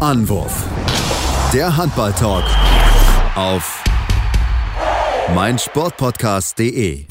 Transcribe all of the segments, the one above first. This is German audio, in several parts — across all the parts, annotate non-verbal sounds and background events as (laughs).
Anwurf. Der Handball-Talk auf meinsportpodcast.de.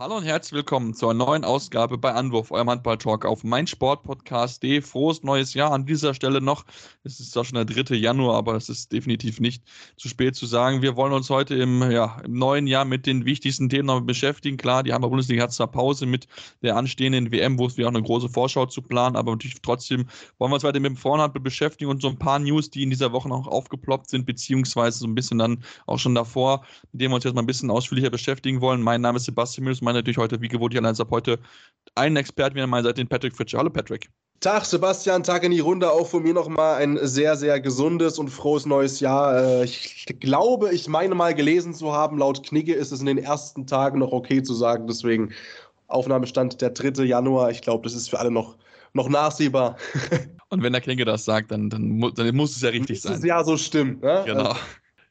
Hallo und herzlich willkommen zur neuen Ausgabe bei Anwurf, eurem Handball-Talk auf meinsportpodcast.de. Frohes neues Jahr an dieser Stelle noch. Es ist zwar schon der 3. Januar, aber es ist definitiv nicht zu spät zu sagen. Wir wollen uns heute im, ja, im neuen Jahr mit den wichtigsten Themen noch beschäftigen. Klar, die Hamburger Bundesliga hat zwar Pause mit der anstehenden WM, wo es wir auch eine große Vorschau zu planen, aber natürlich trotzdem wollen wir uns weiter mit dem Frauenhandball beschäftigen und so ein paar News, die in dieser Woche noch aufgeploppt sind, beziehungsweise so ein bisschen dann auch schon davor, mit denen wir uns jetzt mal ein bisschen ausführlicher beschäftigen wollen. Mein Name ist Sebastian Müller meine natürlich heute, wie gewohnt, ich allein habe heute einen Experten wieder an meiner Seite, den Patrick Fritsche. Hallo Patrick. Tag Sebastian, Tag in die Runde. Auch von mir nochmal ein sehr, sehr gesundes und frohes neues Jahr. Äh, ich glaube, ich meine mal gelesen zu haben, laut Knigge ist es in den ersten Tagen noch okay zu sagen. Deswegen Aufnahmestand der 3. Januar. Ich glaube, das ist für alle noch, noch nachsehbar. (laughs) Und wenn der Knigge das sagt, dann, dann, dann muss es ja richtig sein. Das ist ja so stimmt. Ne? Genau. Also,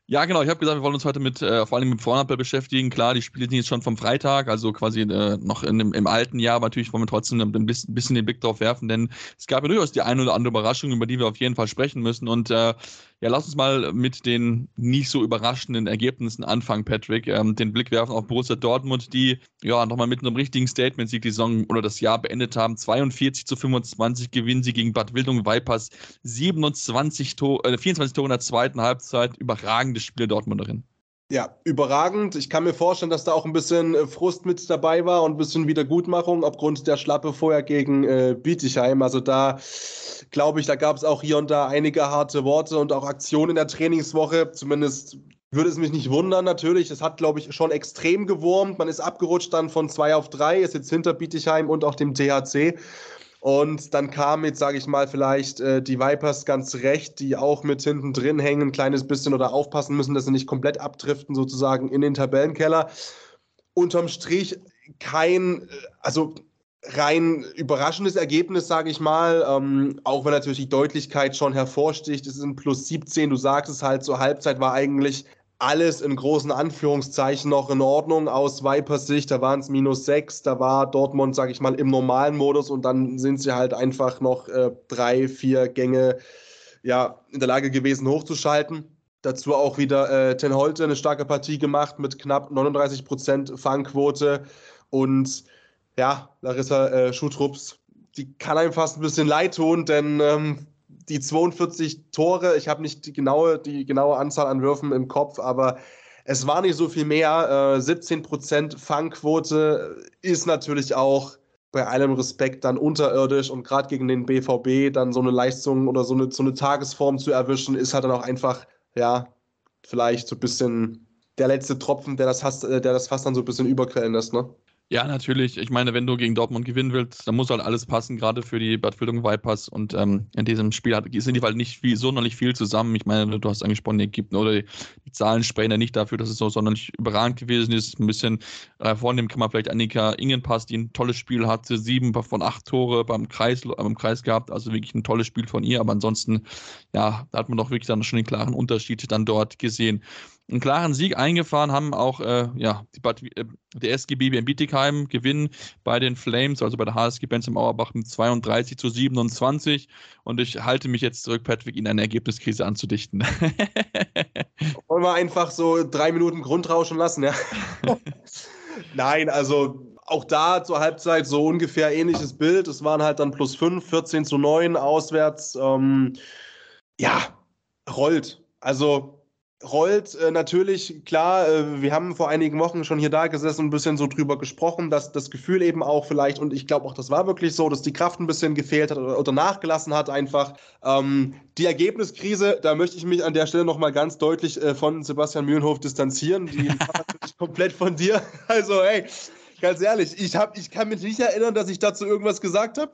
ja, genau. Ich habe gesagt, wir wollen uns heute mit äh, vor allem mit Frauenhandball beschäftigen. Klar, die Spiele sind jetzt schon vom Freitag, also quasi äh, noch in, im, im, alten Jahr, aber natürlich wollen wir trotzdem ein bisschen, bisschen den Blick drauf werfen, denn es gab ja durchaus die eine oder andere Überraschung, über die wir auf jeden Fall sprechen müssen. Und äh, ja, lass uns mal mit den nicht so überraschenden Ergebnissen anfangen, Patrick. Ähm, den Blick werfen auf Borussia Dortmund, die ja nochmal mit einem richtigen Statement-Sieg die Saison oder das Jahr beendet haben. 42 zu 25 gewinnen sie gegen Bad Wildung Vipers. 27 Tor, äh, 24 Tore in der zweiten Halbzeit. Überragendes Spiel Dortmunderin. Ja, überragend. Ich kann mir vorstellen, dass da auch ein bisschen äh, Frust mit dabei war und ein bisschen Wiedergutmachung aufgrund der Schlappe vorher gegen äh, Bietigheim. Also da glaube ich, da gab es auch hier und da einige harte Worte und auch Aktionen in der Trainingswoche. Zumindest würde es mich nicht wundern, natürlich. Es hat, glaube ich, schon extrem gewurmt. Man ist abgerutscht dann von zwei auf drei, ist jetzt hinter Bietigheim und auch dem THC. Und dann kam jetzt, sage ich mal, vielleicht äh, die Vipers ganz recht, die auch mit hinten drin hängen, ein kleines bisschen oder aufpassen müssen, dass sie nicht komplett abdriften, sozusagen in den Tabellenkeller. Unterm Strich kein, äh, also rein überraschendes Ergebnis, sage ich mal. Ähm, auch wenn natürlich die Deutlichkeit schon hervorsticht. Es ist ein plus 17. Du sagst es halt, zur Halbzeit war eigentlich alles in großen Anführungszeichen noch in Ordnung aus Vipers Sicht. Da waren es minus sechs, da war Dortmund, sag ich mal, im normalen Modus und dann sind sie halt einfach noch äh, drei, vier Gänge ja, in der Lage gewesen, hochzuschalten. Dazu auch wieder äh, Ten Holte eine starke Partie gemacht mit knapp 39% Fangquote und ja, Larissa äh, Schutrupps, die kann einem fast ein bisschen leid tun, denn ähm, die 42 Tore, ich habe nicht die genaue, die genaue Anzahl an Würfen im Kopf, aber es war nicht so viel mehr. Äh, 17% Fangquote ist natürlich auch bei allem Respekt dann unterirdisch und gerade gegen den BVB dann so eine Leistung oder so eine, so eine Tagesform zu erwischen, ist halt dann auch einfach, ja, vielleicht so ein bisschen der letzte Tropfen, der das, Hass, äh, der das fast dann so ein bisschen überquellen lässt, ne? Ja, natürlich. Ich meine, wenn du gegen Dortmund gewinnen willst, dann muss halt alles passen, gerade für die Bad Wildung Vipers. Und ähm, in diesem Spiel hat, sind die halt nicht viel, sonderlich viel zusammen. Ich meine, du hast angesprochen, die Ägypten oder die, Zahlen sprechen ja nicht dafür, dass es so sonderlich überragend gewesen ist. Ein bisschen äh, vornehmen kann man vielleicht Annika Ingenpass, die ein tolles Spiel hatte, sieben von acht Tore beim Kreis, beim Kreis gehabt. Also wirklich ein tolles Spiel von ihr. Aber ansonsten, ja, da hat man doch wirklich dann schon den klaren Unterschied dann dort gesehen einen klaren Sieg eingefahren haben auch äh, ja, die Bad, äh, der SGB in Bietigheim gewinnen bei den Flames, also bei der HSG Benz im Auerbach mit 32 zu 27. Und ich halte mich jetzt zurück, Patrick, Ihnen eine Ergebniskrise anzudichten. (laughs) Wollen wir einfach so drei Minuten Grundrauschen lassen, ja? (laughs) Nein, also auch da zur Halbzeit so ungefähr ähnliches Bild. Es waren halt dann plus 5, 14 zu 9 auswärts. Ähm, ja, rollt. Also rollt äh, natürlich, klar, äh, wir haben vor einigen Wochen schon hier da gesessen und ein bisschen so drüber gesprochen, dass das Gefühl eben auch vielleicht, und ich glaube auch, das war wirklich so, dass die Kraft ein bisschen gefehlt hat oder, oder nachgelassen hat einfach. Ähm, die Ergebniskrise, da möchte ich mich an der Stelle nochmal ganz deutlich äh, von Sebastian Mühlenhof distanzieren. Die (laughs) war natürlich komplett von dir. (laughs) Also, hey, ganz ehrlich, ich, hab, ich kann mich nicht erinnern, dass ich dazu irgendwas gesagt habe.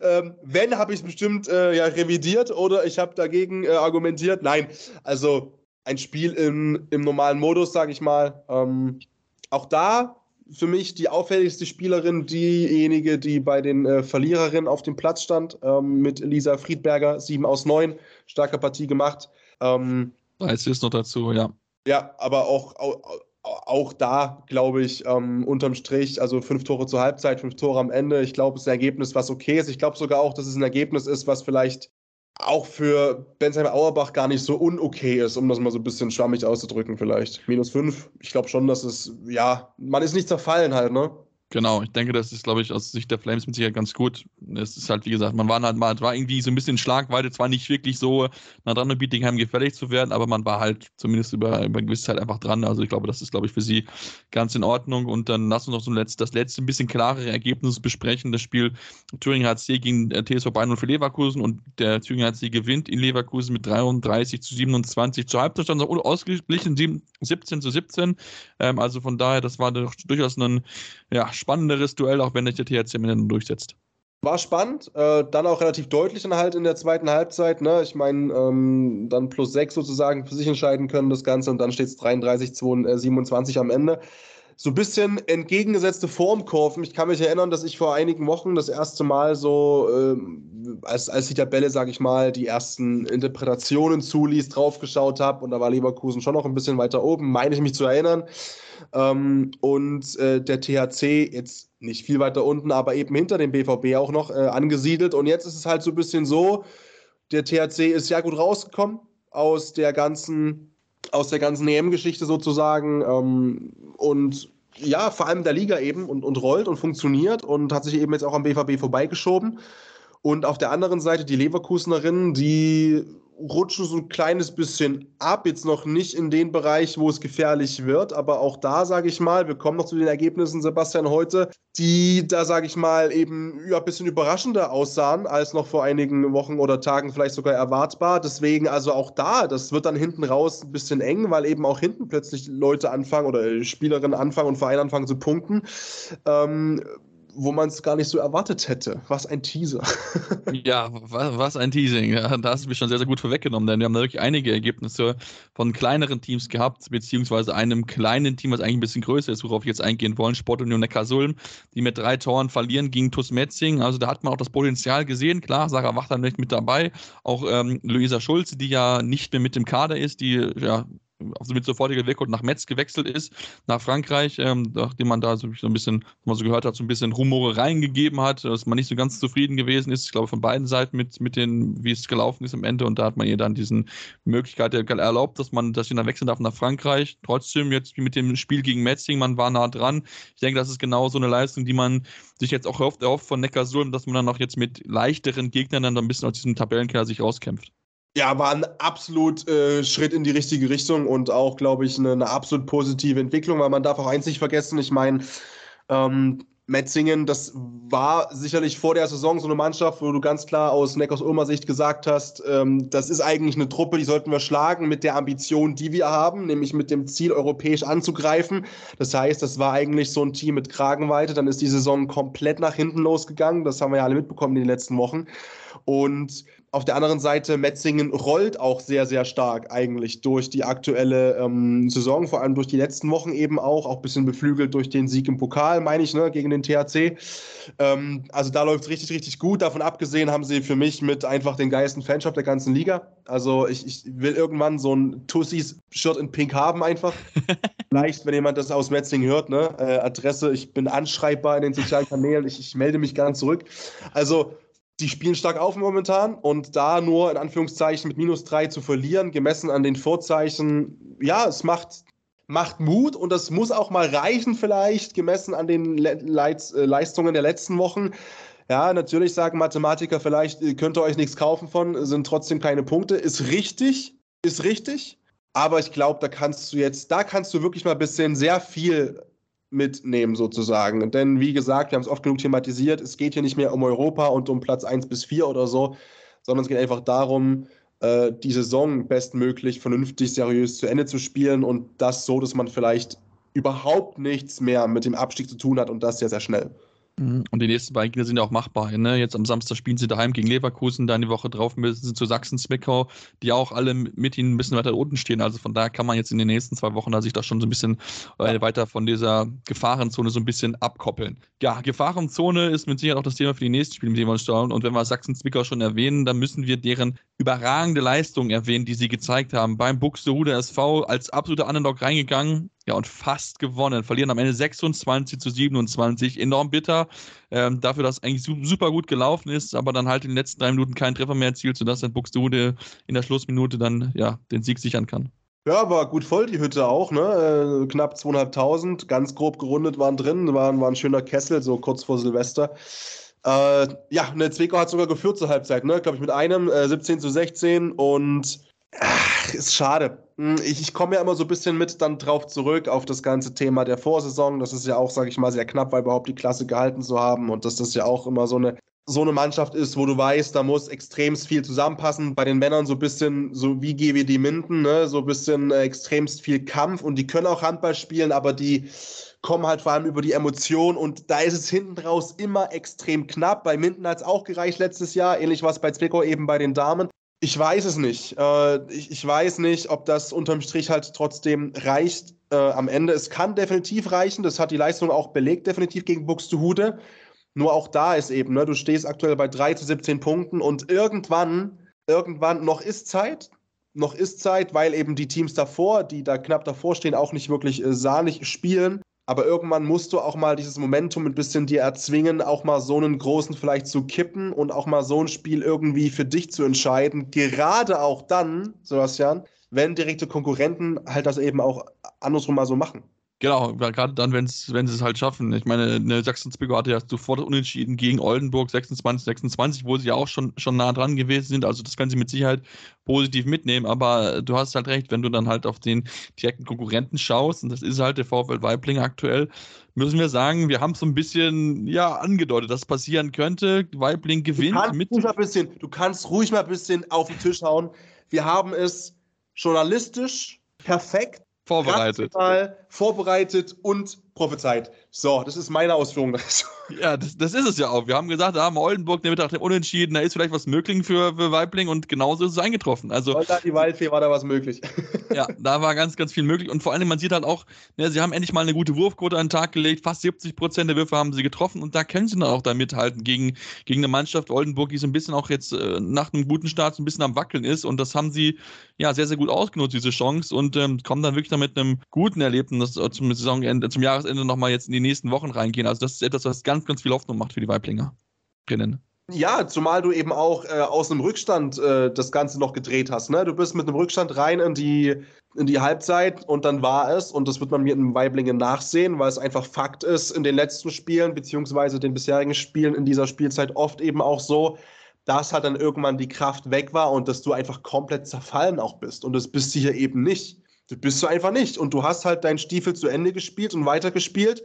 Ähm, wenn, habe ich es bestimmt äh, ja, revidiert oder ich habe dagegen äh, argumentiert. Nein, also ein Spiel im, im normalen Modus, sage ich mal. Ähm, auch da für mich die auffälligste Spielerin, diejenige, die bei den äh, Verliererinnen auf dem Platz stand, ähm, mit Lisa Friedberger, 7 aus 9, starke Partie gemacht. Ähm, es ist noch dazu, ja. Ja, aber auch, auch, auch da, glaube ich, ähm, unterm Strich, also fünf Tore zur Halbzeit, fünf Tore am Ende. Ich glaube, es ist ein Ergebnis, was okay ist. Ich glaube sogar auch, dass es ein Ergebnis ist, was vielleicht auch für Bensheim Auerbach gar nicht so unokay ist, um das mal so ein bisschen schwammig auszudrücken, vielleicht. Minus fünf. Ich glaube schon, dass es, ja, man ist nicht zerfallen halt, ne? Genau, ich denke, das ist, glaube ich, aus Sicht der Flames mit Sicherheit ganz gut. Es ist halt, wie gesagt, man war halt mal, war irgendwie so ein bisschen Schlagweite, zwar nicht wirklich so nah dran, um Bietigheim gefällig zu werden, aber man war halt zumindest über, über eine gewisse Zeit einfach dran. Also ich glaube, das ist, glaube ich, für sie ganz in Ordnung. Und dann lass uns noch so letzt, das letzte ein bisschen klarere Ergebnis besprechen. Das Spiel Thüringen HC gegen TSV Bayern für Leverkusen und der Thüringen HC gewinnt in Leverkusen mit 33 zu 27. Zur Halbzeit stand es ausgeglichen 17 zu 17. Ähm, also von daher, das war durchaus ein ja, spannenderes Duell, auch wenn sich der THC am Ende durchsetzt. War spannend, äh, dann auch relativ deutlich dann halt in der zweiten Halbzeit. Ne? Ich meine, ähm, dann plus sechs sozusagen für sich entscheiden können, das Ganze, und dann steht es 33, 27 am Ende. So ein bisschen entgegengesetzte Formkurven. Ich kann mich erinnern, dass ich vor einigen Wochen das erste Mal so, äh, als, als die Tabelle, sage ich mal, die ersten Interpretationen zuließ, draufgeschaut habe. Und da war Leverkusen schon noch ein bisschen weiter oben, meine ich mich zu erinnern. Ähm, und äh, der THC jetzt nicht viel weiter unten, aber eben hinter dem BVB auch noch äh, angesiedelt. Und jetzt ist es halt so ein bisschen so, der THC ist ja gut rausgekommen aus der ganzen, aus der ganzen EM-Geschichte sozusagen. Ähm, und ja, vor allem der Liga eben und, und rollt und funktioniert und hat sich eben jetzt auch am BVB vorbeigeschoben. Und auf der anderen Seite die Leverkusenerinnen, die rutschen so ein kleines bisschen ab, jetzt noch nicht in den Bereich, wo es gefährlich wird, aber auch da sage ich mal, wir kommen noch zu den Ergebnissen, Sebastian, heute, die da sage ich mal eben ja, ein bisschen überraschender aussahen als noch vor einigen Wochen oder Tagen vielleicht sogar erwartbar. Deswegen also auch da, das wird dann hinten raus ein bisschen eng, weil eben auch hinten plötzlich Leute anfangen oder Spielerinnen anfangen und Vereine anfangen zu punkten. Ähm, wo man es gar nicht so erwartet hätte. Was ein Teaser. (laughs) ja, was, was ein Teasing. Ja, da hast du mich schon sehr, sehr gut vorweggenommen, denn wir haben da wirklich einige Ergebnisse von kleineren Teams gehabt, beziehungsweise einem kleinen Team, was eigentlich ein bisschen größer ist, worauf wir jetzt eingehen wollen, Sportunion Neckarsulm, die mit drei Toren verlieren gegen TuS Metzing. Also da hat man auch das Potenzial gesehen. Klar, Sarah Wachter nicht mit dabei. Auch ähm, Luisa Schulze, die ja nicht mehr mit dem Kader ist, die ja also mit sofortiger Wirkung nach Metz gewechselt ist, nach Frankreich, ähm, nachdem man da so, ein bisschen, man so gehört hat, so ein bisschen Rumore reingegeben hat, dass man nicht so ganz zufrieden gewesen ist, ich glaube von beiden Seiten mit, mit den, wie es gelaufen ist am Ende und da hat man ihr dann diesen Möglichkeit erlaubt, dass man, dass sie dann wechseln darf nach Frankreich. Trotzdem jetzt mit dem Spiel gegen Metzing, man war nah dran. Ich denke, das ist genau so eine Leistung, die man sich jetzt auch erhofft, erhofft von Neckarsulm, dass man dann auch jetzt mit leichteren Gegnern dann ein bisschen aus diesem Tabellenkeller sich rauskämpft. Ja, war ein absolut äh, Schritt in die richtige Richtung und auch, glaube ich, eine, eine, absolut positive Entwicklung, weil man darf auch eins nicht vergessen, ich meine, ähm, Metzingen, das war sicherlich vor der Saison so eine Mannschaft, wo du ganz klar aus Neckars Ulmer Sicht gesagt hast, ähm, das ist eigentlich eine Truppe, die sollten wir schlagen mit der Ambition, die wir haben, nämlich mit dem Ziel, europäisch anzugreifen. Das heißt, das war eigentlich so ein Team mit Kragenweite. Dann ist die Saison komplett nach hinten losgegangen. Das haben wir ja alle mitbekommen in den letzten Wochen. Und auf der anderen Seite, Metzingen rollt auch sehr, sehr stark eigentlich durch die aktuelle ähm, Saison, vor allem durch die letzten Wochen eben auch, auch ein bisschen beflügelt durch den Sieg im Pokal, meine ich, ne, gegen den THC. Ähm, also da läuft es richtig, richtig gut. Davon abgesehen haben sie für mich mit einfach den geilsten Fanshop der ganzen Liga. Also ich, ich will irgendwann so ein Tussis-Shirt in Pink haben einfach. (laughs) Vielleicht, wenn jemand das aus Metzingen hört, ne? Äh, Adresse, ich bin anschreibbar in den sozialen Kanälen, ich, ich melde mich gern zurück. Also die spielen stark auf momentan und da nur in Anführungszeichen mit minus drei zu verlieren, gemessen an den Vorzeichen, ja, es macht, macht Mut und das muss auch mal reichen, vielleicht, gemessen an den Le Leits, äh, Leistungen der letzten Wochen. Ja, natürlich sagen Mathematiker, vielleicht könnt ihr euch nichts kaufen von, sind trotzdem keine Punkte. Ist richtig, ist richtig. Aber ich glaube, da kannst du jetzt, da kannst du wirklich mal ein bisschen sehr viel mitnehmen sozusagen. Denn wie gesagt, wir haben es oft genug thematisiert, es geht hier nicht mehr um Europa und um Platz 1 bis 4 oder so, sondern es geht einfach darum, äh, die Saison bestmöglich, vernünftig, seriös zu Ende zu spielen und das so, dass man vielleicht überhaupt nichts mehr mit dem Abstieg zu tun hat und das sehr, sehr schnell. Mhm. Und die nächsten beiden Gegner sind ja auch machbar. Ne? Jetzt am Samstag spielen sie daheim gegen Leverkusen, dann die Woche drauf müssen sie zu Sachsen-Zwickau, die auch alle mit ihnen ein bisschen weiter unten stehen. Also von daher kann man jetzt in den nächsten zwei Wochen da sich da schon so ein bisschen äh, weiter von dieser Gefahrenzone so ein bisschen abkoppeln. Ja, Gefahrenzone ist mit Sicherheit auch das Thema für die nächsten Spiele, mit denen wir uns schauen. Und wenn wir Sachsen-Zwickau schon erwähnen, dann müssen wir deren überragende Leistung erwähnen, die sie gezeigt haben. Beim Buxtehude SV als absoluter Underdog reingegangen, Ja, und fast gewonnen. Verlieren am Ende 26 zu 27. Enorm bitter. Ähm, dafür, dass eigentlich super gut gelaufen ist, aber dann halt in den letzten drei Minuten keinen Treffer mehr erzielt, sodass dann Buxtehude in der Schlussminute dann ja den Sieg sichern kann. Ja, war gut voll die Hütte auch, ne? Äh, knapp zweieinhalbtausend, ganz grob gerundet waren drin, war, war ein schöner Kessel, so kurz vor Silvester. Äh, ja, ne, Zwickau hat sogar geführt zur Halbzeit, ne? Glaube ich, mit einem, äh, 17 zu 16 und ist schade. Hm, ich, ich komme ja immer so ein bisschen mit dann drauf zurück auf das ganze Thema der Vorsaison. Das ist ja auch, sage ich mal, sehr knapp, weil überhaupt die Klasse gehalten zu haben und dass das ja auch immer so eine so eine Mannschaft ist, wo du weißt, da muss extremst viel zusammenpassen. Bei den Männern so ein bisschen so wie GWD Minden, ne? so ein bisschen äh, extremst viel Kampf und die können auch Handball spielen, aber die kommen halt vor allem über die Emotion und da ist es hinten raus immer extrem knapp. Bei Minden hat es auch gereicht letztes Jahr, ähnlich was bei Zwickau eben bei den Damen. Ich weiß es nicht. Äh, ich, weiß nicht, ob das unterm Strich halt trotzdem reicht äh, am Ende. Es kann definitiv reichen, das hat die Leistung auch belegt, definitiv gegen Buxtehude. Nur auch da ist eben, ne, du stehst aktuell bei 3 zu 17 Punkten und irgendwann, irgendwann noch ist Zeit, noch ist Zeit, weil eben die Teams davor, die da knapp davor stehen, auch nicht wirklich äh, sahnig spielen. Aber irgendwann musst du auch mal dieses Momentum ein bisschen dir erzwingen, auch mal so einen großen vielleicht zu kippen und auch mal so ein Spiel irgendwie für dich zu entscheiden. Gerade auch dann, Sebastian, wenn direkte Konkurrenten halt das eben auch andersrum mal so machen. Genau, gerade dann, wenn's, wenn sie es halt schaffen. Ich meine, eine Sachsen-Zwickau hatte ja sofort unentschieden gegen Oldenburg 26, 26, wo sie ja auch schon, schon nah dran gewesen sind. Also das können sie mit Sicherheit positiv mitnehmen. Aber du hast halt recht, wenn du dann halt auf den direkten Konkurrenten schaust, und das ist halt der VfL Weibling aktuell, müssen wir sagen, wir haben es so ein bisschen ja angedeutet, dass passieren könnte. Weibling gewinnt. Du kannst, mit ruhig mal ein bisschen, du kannst ruhig mal ein bisschen auf den Tisch hauen. Wir haben es journalistisch perfekt Vorbereitet. vorbereitet und prophezeit. So, das ist meine Ausführung dazu. Ja, das, das, ist es ja auch. Wir haben gesagt, da haben Oldenburg der Mittag unentschieden, da ist vielleicht was möglich für, für Weibling und genauso ist es eingetroffen. Also, da die Waldfee war da was möglich. Ja, da war ganz, ganz viel möglich und vor allem, man sieht halt auch, ne, sie haben endlich mal eine gute Wurfquote an den Tag gelegt, fast 70 Prozent der Würfe haben sie getroffen und da können sie dann auch da mithalten gegen, gegen eine Mannschaft Oldenburg, die so ein bisschen auch jetzt äh, nach einem guten Start so ein bisschen am Wackeln ist und das haben sie ja sehr, sehr gut ausgenutzt, diese Chance und ähm, kommen dann wirklich dann mit einem guten Erlebnis äh, zum Saisonende, zum Jahresende nochmal jetzt in die nächsten Wochen reingehen. Also das ist etwas, was ganz, ganz viel Hoffnung macht für die Weiblinger. Drinnen. Ja, zumal du eben auch äh, aus einem Rückstand äh, das Ganze noch gedreht hast. Ne? Du bist mit einem Rückstand rein in die, in die Halbzeit und dann war es, und das wird man mir in Weiblingen nachsehen, weil es einfach Fakt ist, in den letzten Spielen, beziehungsweise den bisherigen Spielen in dieser Spielzeit oft eben auch so, dass halt dann irgendwann die Kraft weg war und dass du einfach komplett zerfallen auch bist. Und das bist du hier eben nicht. Das bist du einfach nicht. Und du hast halt deinen Stiefel zu Ende gespielt und weitergespielt.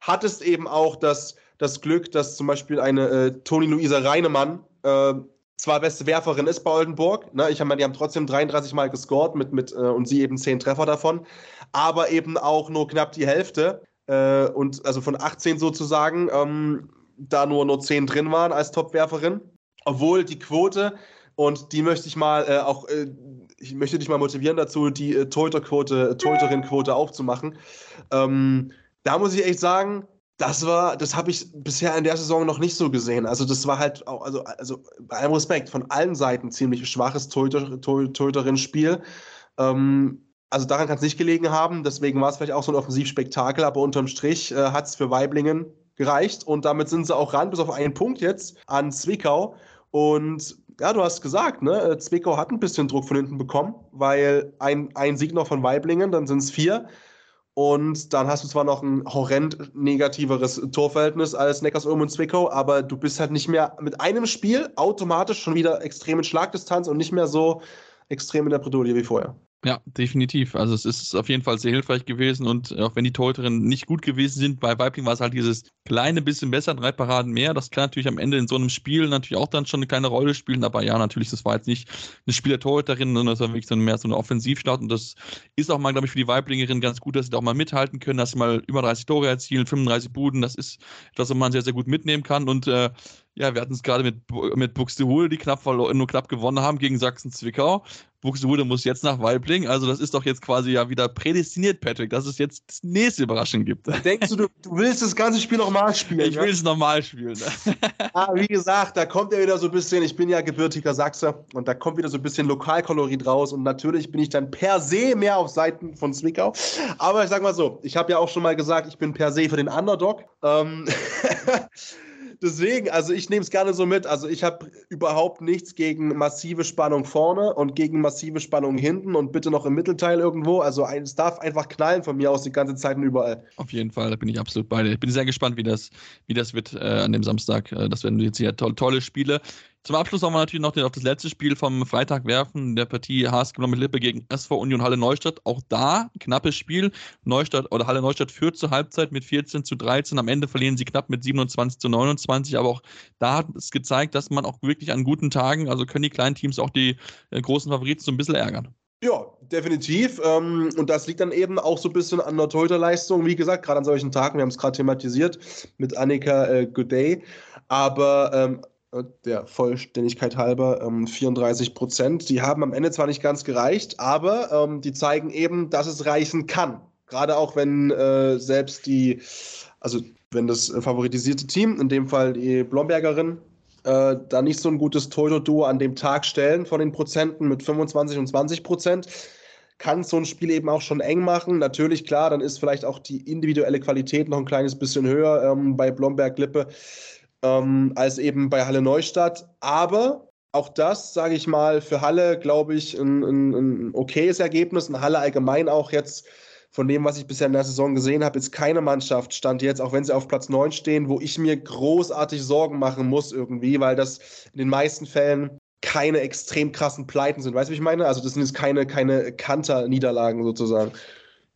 Hattest eben auch das, das Glück, dass zum Beispiel eine äh, Toni-Luisa Reinemann äh, zwar beste Werferin ist bei Oldenburg, ne? ich habe die haben trotzdem 33 Mal gescored mit, mit, äh, und sie eben 10 Treffer davon, aber eben auch nur knapp die Hälfte äh, und also von 18 sozusagen, ähm, da nur, nur 10 drin waren als Topwerferin, obwohl die Quote und die möchte ich mal äh, auch äh, ich möchte dich mal motivieren dazu, die äh, Torhüterquote, Torhüterin-Quote aufzumachen. Ähm, da muss ich echt sagen, das war, das habe ich bisher in der Saison noch nicht so gesehen. Also das war halt auch, also, also bei allem Respekt, von allen Seiten ziemlich schwaches Torhüter, Torhüterin-Spiel. Ähm, also daran kann es nicht gelegen haben, deswegen war es vielleicht auch so ein Offensivspektakel, aber unterm Strich äh, hat es für Weiblingen gereicht und damit sind sie auch ran, bis auf einen Punkt jetzt an Zwickau. Und ja, du hast gesagt, ne? Äh, Zwickau hat ein bisschen Druck von hinten bekommen, weil ein, ein Sieg noch von Weiblingen, dann sind es vier. Und dann hast du zwar noch ein horrend negativeres Torverhältnis als Neckarsulm und Zwickau, aber du bist halt nicht mehr mit einem Spiel automatisch schon wieder extrem in Schlagdistanz und nicht mehr so extrem in der Bredouille wie vorher. Ja, definitiv. Also es ist auf jeden Fall sehr hilfreich gewesen und auch wenn die Torhüterinnen nicht gut gewesen sind, bei Weibling war es halt dieses kleine bisschen besser, drei Paraden mehr. Das kann natürlich am Ende in so einem Spiel natürlich auch dann schon eine kleine Rolle spielen, aber ja, natürlich, das war jetzt nicht eine Spiel der Torhüterin, sondern das war wirklich so mehr so eine Offensivstart und das ist auch mal, glaube ich, für die Weiblingerinnen ganz gut, dass sie da auch mal mithalten können, dass sie mal über 30 Tore erzielen, 35 Buden, das ist etwas, was man sehr, sehr gut mitnehmen kann und äh, ja, wir hatten es gerade mit, mit Buxtehude, die knapp nur knapp gewonnen haben gegen Sachsen-Zwickau. Buxtehude muss jetzt nach Weibling. Also das ist doch jetzt quasi ja wieder prädestiniert, Patrick, dass es jetzt das nächste Überraschung gibt. Denkst du, du, du willst das ganze Spiel nochmal spielen? Ich will es nochmal spielen. (laughs) ah, wie gesagt, da kommt ja wieder so ein bisschen, ich bin ja gebürtiger Sachse und da kommt wieder so ein bisschen Lokalkolorit raus und natürlich bin ich dann per se mehr auf Seiten von Zwickau. Aber ich sag mal so, ich habe ja auch schon mal gesagt, ich bin per se für den Underdog. Ähm (laughs) deswegen, also ich nehme es gerne so mit. Also ich habe überhaupt nichts gegen massive Spannung vorne und gegen massive Spannung hinten und bitte noch im Mittelteil irgendwo. Also es darf einfach knallen von mir aus die ganze Zeit und überall. Auf jeden Fall, da bin ich absolut bei dir. Ich bin sehr gespannt, wie das, wie das wird äh, an dem Samstag. Äh, das werden jetzt hier to tolle Spiele. Zum Abschluss wollen wir natürlich noch auf das letzte Spiel vom Freitag werfen, der Partie HSG mit Lippe gegen SV Union Halle Neustadt. Auch da knappes Spiel. Neustadt oder Halle Neustadt führt zur Halbzeit mit 14 zu 13. Am Ende verlieren sie knapp mit 27 zu 29. Aber auch da hat es gezeigt, dass man auch wirklich an guten Tagen, also können die kleinen Teams auch die äh, großen Favoriten so ein bisschen ärgern. Ja, definitiv. Ähm, und das liegt dann eben auch so ein bisschen an der Torhüterleistung. Wie gesagt, gerade an solchen Tagen, wir haben es gerade thematisiert mit Annika äh, Gooday. Aber ähm, äh, der Vollständigkeit halber ähm, 34 Prozent. Die haben am Ende zwar nicht ganz gereicht, aber ähm, die zeigen eben, dass es reichen kann. Gerade auch wenn äh, selbst die, also wenn das favoritisierte Team, in dem Fall die Blombergerin, äh, da nicht so ein gutes Toto-Duo an dem Tag stellen von den Prozenten mit 25 und 20 Prozent, kann so ein Spiel eben auch schon eng machen. Natürlich, klar, dann ist vielleicht auch die individuelle Qualität noch ein kleines bisschen höher ähm, bei Blomberg-Lippe ähm, als eben bei Halle Neustadt. Aber auch das, sage ich mal, für Halle, glaube ich, ein, ein, ein okayes Ergebnis. Und Halle allgemein auch jetzt von dem, was ich bisher in der Saison gesehen habe, ist keine Mannschaft, stand jetzt, auch wenn sie auf Platz 9 stehen, wo ich mir großartig Sorgen machen muss irgendwie, weil das in den meisten Fällen keine extrem krassen Pleiten sind. Weißt du, wie ich meine? Also das sind jetzt keine, keine Kanter-Niederlagen sozusagen.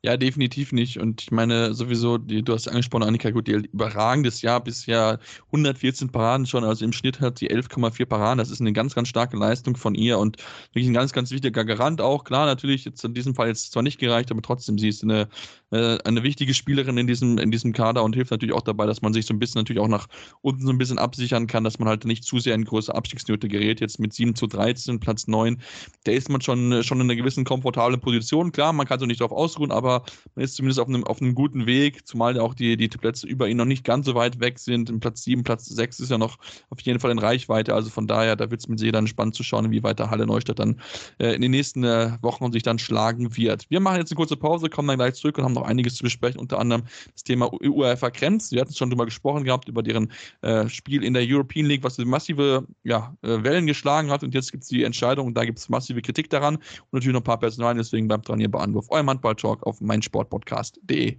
Ja, definitiv nicht. Und ich meine, sowieso, die, du hast angesprochen, Annika, gut, die überragendes Jahr bisher 114 Paraden schon, also im Schnitt hat sie 11,4 Paraden. Das ist eine ganz, ganz starke Leistung von ihr und wirklich ein ganz, ganz wichtiger Garant auch. Klar, natürlich, jetzt in diesem Fall jetzt zwar nicht gereicht, aber trotzdem, sie ist eine, äh, eine wichtige Spielerin in diesem, in diesem Kader und hilft natürlich auch dabei, dass man sich so ein bisschen natürlich auch nach unten so ein bisschen absichern kann, dass man halt nicht zu sehr in größere Abstiegsnöte gerät. Jetzt mit 7 zu 13, Platz 9, da ist man schon, schon in einer gewissen komfortablen Position. Klar, man kann so nicht darauf ausruhen, aber man ist zumindest auf einem, auf einem guten Weg, zumal auch die, die Plätze über ihn noch nicht ganz so weit weg sind. Im Platz 7, Platz 6 ist ja noch auf jeden Fall in Reichweite. Also von daher, da wird es mit sehr dann spannend zu schauen, wie weiter Halle Neustadt dann äh, in den nächsten äh, Wochen sich dann schlagen wird. Wir machen jetzt eine kurze Pause, kommen dann gleich zurück und haben noch einiges zu besprechen, unter anderem das Thema UEFA Krems. Wir hatten schon drüber gesprochen gehabt, über deren äh, Spiel in der European League, was massive ja, äh, Wellen geschlagen hat. Und jetzt gibt es die Entscheidung, da gibt es massive Kritik daran und natürlich noch ein paar Personalien. Deswegen bleibt dran hier bei Anwurf. Euer Handball-Talk auf meinsportpodcast.de.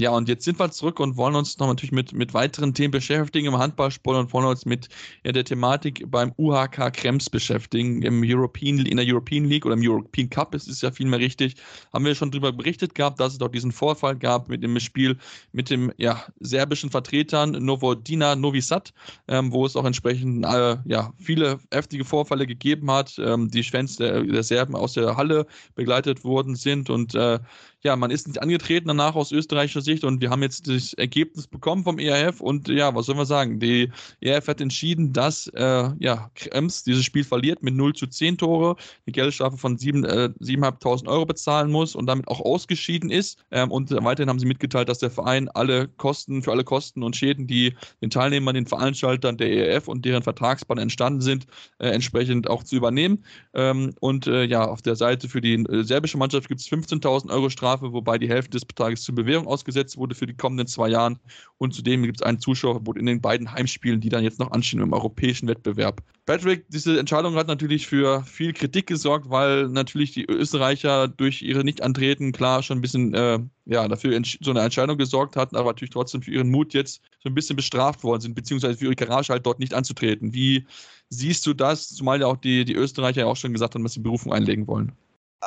Ja, und jetzt sind wir zurück und wollen uns noch natürlich mit, mit weiteren Themen beschäftigen. Im Handballsport und wollen uns mit ja, der Thematik beim UHK Krems beschäftigen. Im European, in der European League oder im European Cup, es ist ja vielmehr richtig, haben wir schon darüber berichtet gehabt, dass es dort diesen Vorfall gab mit dem Spiel mit dem ja, serbischen Vertretern Novodina Novi Sad, ähm, wo es auch entsprechend äh, ja, viele heftige Vorfälle gegeben hat, ähm, die Fans der, der Serben aus der Halle begleitet worden sind. Und äh, ja, man ist nicht angetreten danach aus österreichischer Sicht und wir haben jetzt das Ergebnis bekommen vom ERF und ja, was soll man sagen? Die ERF hat entschieden, dass äh, ja, Krems dieses Spiel verliert mit 0 zu 10 Tore, eine Geldstrafe von 7, äh, 7.500 Euro bezahlen muss und damit auch ausgeschieden ist. Ähm, und weiterhin haben sie mitgeteilt, dass der Verein alle Kosten, für alle Kosten und Schäden, die den Teilnehmern, den Veranstaltern der ERF und deren Vertragspartner entstanden sind, äh, entsprechend auch zu übernehmen. Ähm, und äh, ja, auf der Seite für die äh, serbische Mannschaft gibt es 15.000 Euro Strafe Strafe, wobei die Hälfte des Betrages zur Bewährung ausgesetzt wurde für die kommenden zwei Jahre. Und zudem gibt es einen Zuschauerverbot in den beiden Heimspielen, die dann jetzt noch anstehen im europäischen Wettbewerb. Patrick, diese Entscheidung hat natürlich für viel Kritik gesorgt, weil natürlich die Österreicher durch ihre Nicht-Antreten klar schon ein bisschen äh, ja, dafür so eine Entscheidung gesorgt hatten, aber natürlich trotzdem für ihren Mut jetzt so ein bisschen bestraft worden sind, beziehungsweise für ihre Garage halt dort nicht anzutreten. Wie siehst du das, zumal ja auch die, die Österreicher ja auch schon gesagt haben, dass sie Berufung einlegen wollen?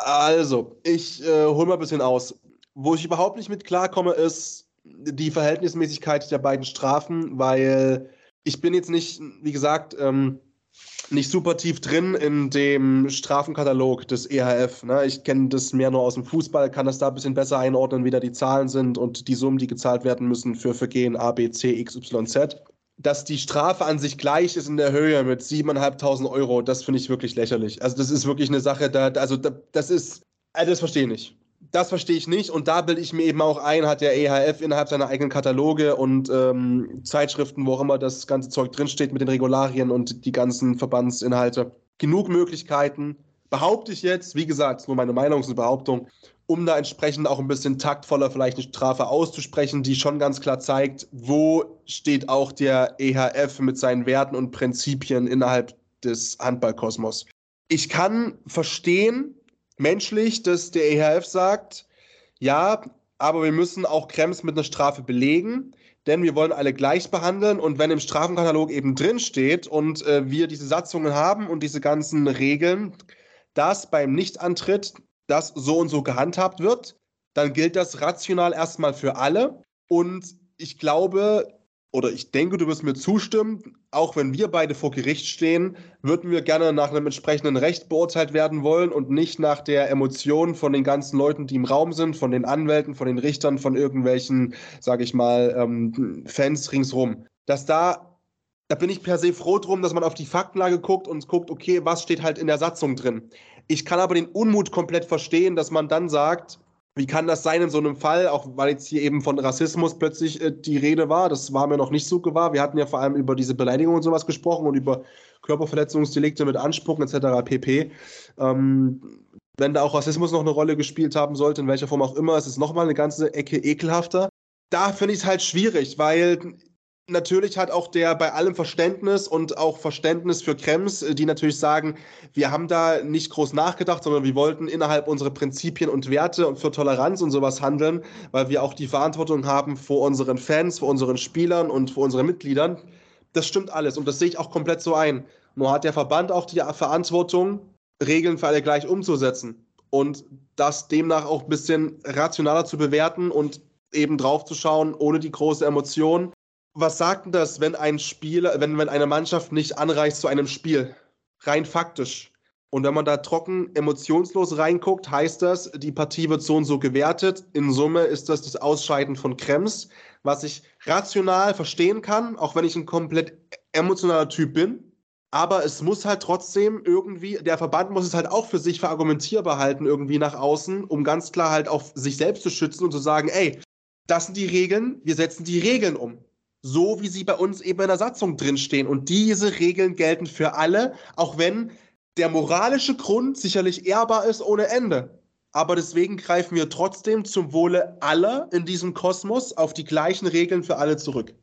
Also, ich äh, hole mal ein bisschen aus. Wo ich überhaupt nicht mit klarkomme, ist die Verhältnismäßigkeit der beiden Strafen, weil ich bin jetzt nicht, wie gesagt, ähm, nicht super tief drin in dem Strafenkatalog des EHF. Ne? Ich kenne das mehr nur aus dem Fußball, kann das da ein bisschen besser einordnen, wie da die Zahlen sind und die Summen, die gezahlt werden müssen für Vergehen A, B, C, X, Y, Z. Dass die Strafe an sich gleich ist in der Höhe mit 7.500 Euro, das finde ich wirklich lächerlich. Also das ist wirklich eine Sache, da, also da, das ist, also das verstehe ich nicht das verstehe ich nicht. Und da bilde ich mir eben auch ein, hat der EHF innerhalb seiner eigenen Kataloge und ähm, Zeitschriften, wo auch immer das ganze Zeug drinsteht mit den Regularien und die ganzen Verbandsinhalte, genug Möglichkeiten, behaupte ich jetzt, wie gesagt, nur meine Meinung, ist eine Behauptung, um da entsprechend auch ein bisschen taktvoller vielleicht eine Strafe auszusprechen, die schon ganz klar zeigt, wo steht auch der EHF mit seinen Werten und Prinzipien innerhalb des Handballkosmos. Ich kann verstehen, menschlich, dass der EHF sagt, ja, aber wir müssen auch Krems mit einer Strafe belegen, denn wir wollen alle gleich behandeln und wenn im Strafenkatalog eben drin steht und äh, wir diese Satzungen haben und diese ganzen Regeln, dass beim Nichtantritt das so und so gehandhabt wird, dann gilt das rational erstmal für alle und ich glaube, oder ich denke, du wirst mir zustimmen, auch wenn wir beide vor Gericht stehen, würden wir gerne nach einem entsprechenden Recht beurteilt werden wollen und nicht nach der Emotion von den ganzen Leuten, die im Raum sind, von den Anwälten, von den Richtern, von irgendwelchen, sage ich mal, ähm, Fans ringsrum. Dass da, da bin ich per se froh drum, dass man auf die Faktenlage guckt und guckt, okay, was steht halt in der Satzung drin. Ich kann aber den Unmut komplett verstehen, dass man dann sagt, wie kann das sein in so einem Fall, auch weil jetzt hier eben von Rassismus plötzlich äh, die Rede war? Das war mir noch nicht so gewahr. Wir hatten ja vor allem über diese Beleidigung und sowas gesprochen und über Körperverletzungsdelikte mit Anspucken etc. pp. Ähm, wenn da auch Rassismus noch eine Rolle gespielt haben sollte, in welcher Form auch immer, ist es nochmal eine ganze Ecke ekelhafter. Da finde ich es halt schwierig, weil natürlich hat auch der bei allem Verständnis und auch Verständnis für Krems, äh, die natürlich sagen, wir haben da nicht groß nachgedacht, sondern wir wollten innerhalb unserer Prinzipien und Werte und für Toleranz und sowas handeln, weil wir auch die Verantwortung haben vor unseren Fans, vor unseren Spielern und vor unseren Mitgliedern. Das stimmt alles und das sehe ich auch komplett so ein. Nur hat der Verband auch die Verantwortung, Regeln für alle gleich umzusetzen und das demnach auch ein bisschen rationaler zu bewerten und eben drauf zu schauen, ohne die große Emotion was sagt denn das, wenn ein Spieler, wenn, wenn eine Mannschaft nicht anreicht zu einem Spiel? Rein faktisch. Und wenn man da trocken emotionslos reinguckt, heißt das, die Partie wird so und so gewertet. In Summe ist das das Ausscheiden von Krems, was ich rational verstehen kann, auch wenn ich ein komplett emotionaler Typ bin. Aber es muss halt trotzdem irgendwie, der Verband muss es halt auch für sich verargumentierbar halten, irgendwie nach außen, um ganz klar halt auch sich selbst zu schützen und zu sagen, ey, das sind die Regeln, wir setzen die Regeln um so wie sie bei uns eben in der Satzung drinstehen. Und diese Regeln gelten für alle, auch wenn der moralische Grund sicherlich ehrbar ist ohne Ende. Aber deswegen greifen wir trotzdem zum Wohle aller in diesem Kosmos auf die gleichen Regeln für alle zurück.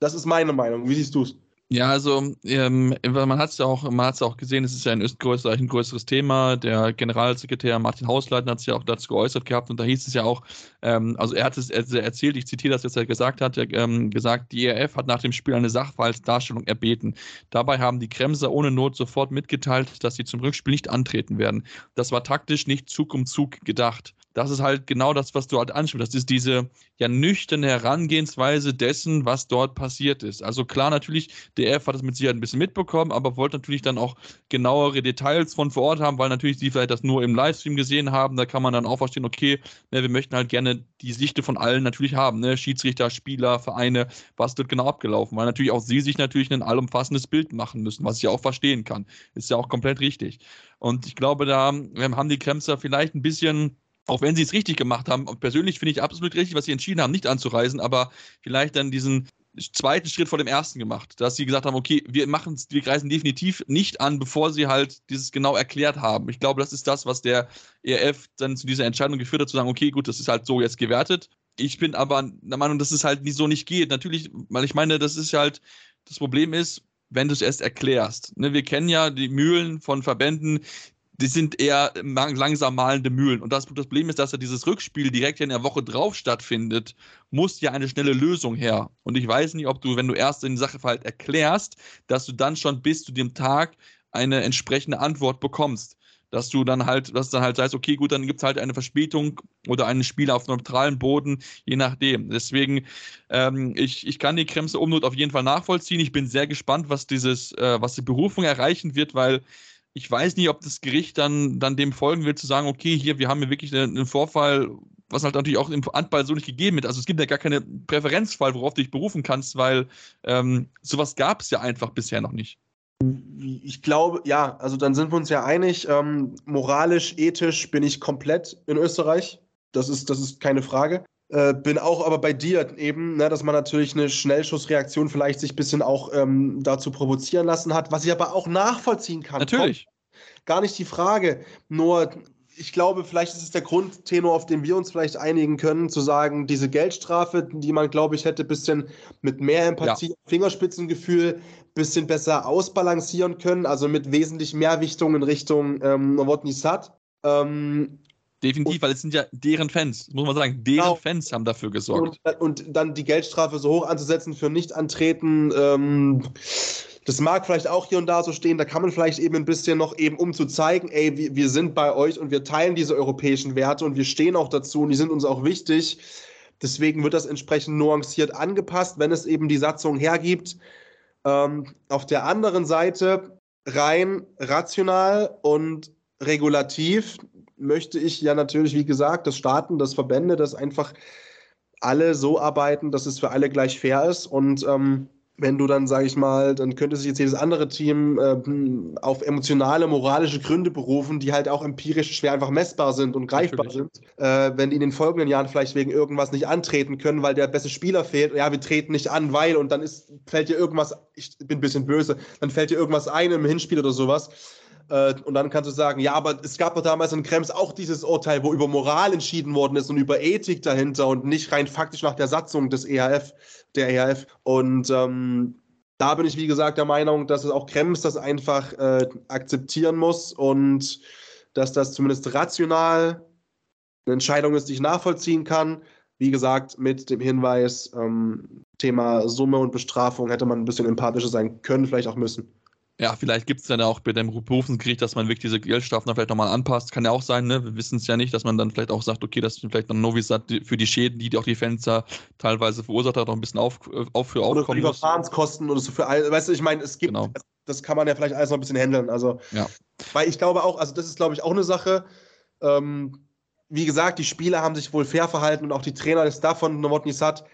Das ist meine Meinung. Wie siehst du es? Ja, also ähm, man hat es ja auch, man hat es auch gesehen, es ist ja in Österreich ein größeres Thema. Der Generalsekretär Martin Hausleitner hat sich ja auch dazu geäußert gehabt und da hieß es ja auch, ähm, also er hat es erzählt, ich zitiere das jetzt, er gesagt hat, er, ähm, gesagt, die ERF hat nach dem Spiel eine Sachverhaltsdarstellung erbeten. Dabei haben die Kremser ohne Not sofort mitgeteilt, dass sie zum Rückspiel nicht antreten werden. Das war taktisch nicht Zug um Zug gedacht das ist halt genau das, was du halt ansprichst. Das ist diese ja nüchterne Herangehensweise dessen, was dort passiert ist. Also klar, natürlich, der F hat es mit Sicherheit ein bisschen mitbekommen, aber wollte natürlich dann auch genauere Details von vor Ort haben, weil natürlich sie vielleicht das nur im Livestream gesehen haben. Da kann man dann auch verstehen, okay, ne, wir möchten halt gerne die Sichte von allen natürlich haben. Ne? Schiedsrichter, Spieler, Vereine, was wird genau abgelaufen, weil natürlich auch sie sich natürlich ein allumfassendes Bild machen müssen, was ich ja auch verstehen kann. Ist ja auch komplett richtig. Und ich glaube, da ähm, haben die Kremser vielleicht ein bisschen auch wenn sie es richtig gemacht haben, und persönlich finde ich absolut richtig, was sie entschieden haben, nicht anzureisen, aber vielleicht dann diesen zweiten Schritt vor dem ersten gemacht, dass sie gesagt haben, okay, wir machen wir reisen definitiv nicht an, bevor sie halt dieses genau erklärt haben. Ich glaube, das ist das, was der ERF dann zu dieser Entscheidung geführt hat, zu sagen, okay, gut, das ist halt so jetzt gewertet. Ich bin aber der Meinung, dass es halt so nicht geht. Natürlich, weil ich meine, das ist halt, das Problem ist, wenn du es erst erklärst. Ne, wir kennen ja die Mühlen von Verbänden, die sind eher langsam malende Mühlen. Und das, Problem ist, dass ja dieses Rückspiel direkt in der Woche drauf stattfindet, muss ja eine schnelle Lösung her. Und ich weiß nicht, ob du, wenn du erst den Sachverhalt erklärst, dass du dann schon bis zu dem Tag eine entsprechende Antwort bekommst dass du dann halt, dass dann halt sagst, okay, gut, dann gibt es halt eine Verspätung oder einen Spieler auf neutralen Boden, je nachdem. Deswegen, ähm, ich, ich kann die Kremse Umnot auf jeden Fall nachvollziehen. Ich bin sehr gespannt, was dieses, äh, was die Berufung erreichen wird, weil ich weiß nicht, ob das Gericht dann, dann dem folgen wird, zu sagen, okay, hier, wir haben hier wirklich einen, einen Vorfall, was halt natürlich auch im Handball so nicht gegeben wird. Also es gibt ja gar keinen Präferenzfall, worauf du dich berufen kannst, weil ähm, sowas gab es ja einfach bisher noch nicht. Ich glaube, ja, also dann sind wir uns ja einig. Ähm, moralisch, ethisch bin ich komplett in Österreich. Das ist, das ist keine Frage. Äh, bin auch aber bei dir eben, ne, dass man natürlich eine Schnellschussreaktion vielleicht sich ein bisschen auch ähm, dazu provozieren lassen hat, was ich aber auch nachvollziehen kann. Natürlich. Kommt, gar nicht die Frage. Nur ich glaube, vielleicht ist es der Grundtenor, auf den wir uns vielleicht einigen können, zu sagen, diese Geldstrafe, die man, glaube ich, hätte ein bisschen mit mehr Empathie, ja. Fingerspitzengefühl, ein bisschen besser ausbalancieren können, also mit wesentlich mehr Wichtung in Richtung ähm, Novotny Sad. Ähm, Definitiv, weil es sind ja deren Fans, muss man sagen, deren genau. Fans haben dafür gesorgt. Und, und, dann die Geldstrafe so hoch anzusetzen für Nicht-Antreten, ähm, das mag vielleicht auch hier und da so stehen, da kann man vielleicht eben ein bisschen noch eben, um zu zeigen, ey, wir, wir sind bei euch und wir teilen diese europäischen Werte und wir stehen auch dazu und die sind uns auch wichtig. Deswegen wird das entsprechend nuanciert angepasst, wenn es eben die Satzung hergibt. Ähm, auf der anderen Seite rein rational und regulativ möchte ich ja natürlich, wie gesagt, dass Staaten, dass Verbände, dass einfach alle so arbeiten, dass es für alle gleich fair ist und ähm, wenn du dann, sag ich mal, dann könnte sich jetzt jedes andere Team äh, auf emotionale, moralische Gründe berufen, die halt auch empirisch schwer einfach messbar sind und greifbar Natürlich. sind. Äh, wenn die in den folgenden Jahren vielleicht wegen irgendwas nicht antreten können, weil der beste Spieler fehlt, ja, wir treten nicht an, weil, und dann ist, fällt dir irgendwas, ich bin ein bisschen böse, dann fällt dir irgendwas ein im Hinspiel oder sowas. Äh, und dann kannst du sagen, ja, aber es gab doch damals in Krems auch dieses Urteil, wo über Moral entschieden worden ist und über Ethik dahinter und nicht rein faktisch nach der Satzung des EHF der EHF. Und ähm, da bin ich, wie gesagt, der Meinung, dass es auch Krems das einfach äh, akzeptieren muss und dass das zumindest rational eine Entscheidung ist, die ich nachvollziehen kann. Wie gesagt, mit dem Hinweis, ähm, Thema Summe und Bestrafung hätte man ein bisschen empathischer sein können, vielleicht auch müssen. Ja, vielleicht gibt es dann auch bei dem Berufungsgericht, dass man wirklich diese Geldstrafen dann vielleicht nochmal anpasst. Kann ja auch sein, ne? Wir wissen es ja nicht, dass man dann vielleicht auch sagt, okay, dass vielleicht dann Novisat für die Schäden, die auch die Fans da teilweise verursacht hat, auch ein bisschen auf, auf für aufkommen Oder für die Verfahrenskosten oder so für all, weißt du, ich meine, es gibt, genau. das kann man ja vielleicht alles noch ein bisschen handeln. Also, ja. weil ich glaube auch, also das ist, glaube ich, auch eine Sache, ähm, wie gesagt, die Spieler haben sich wohl fair verhalten und auch die Trainer des davon Novotny Sad,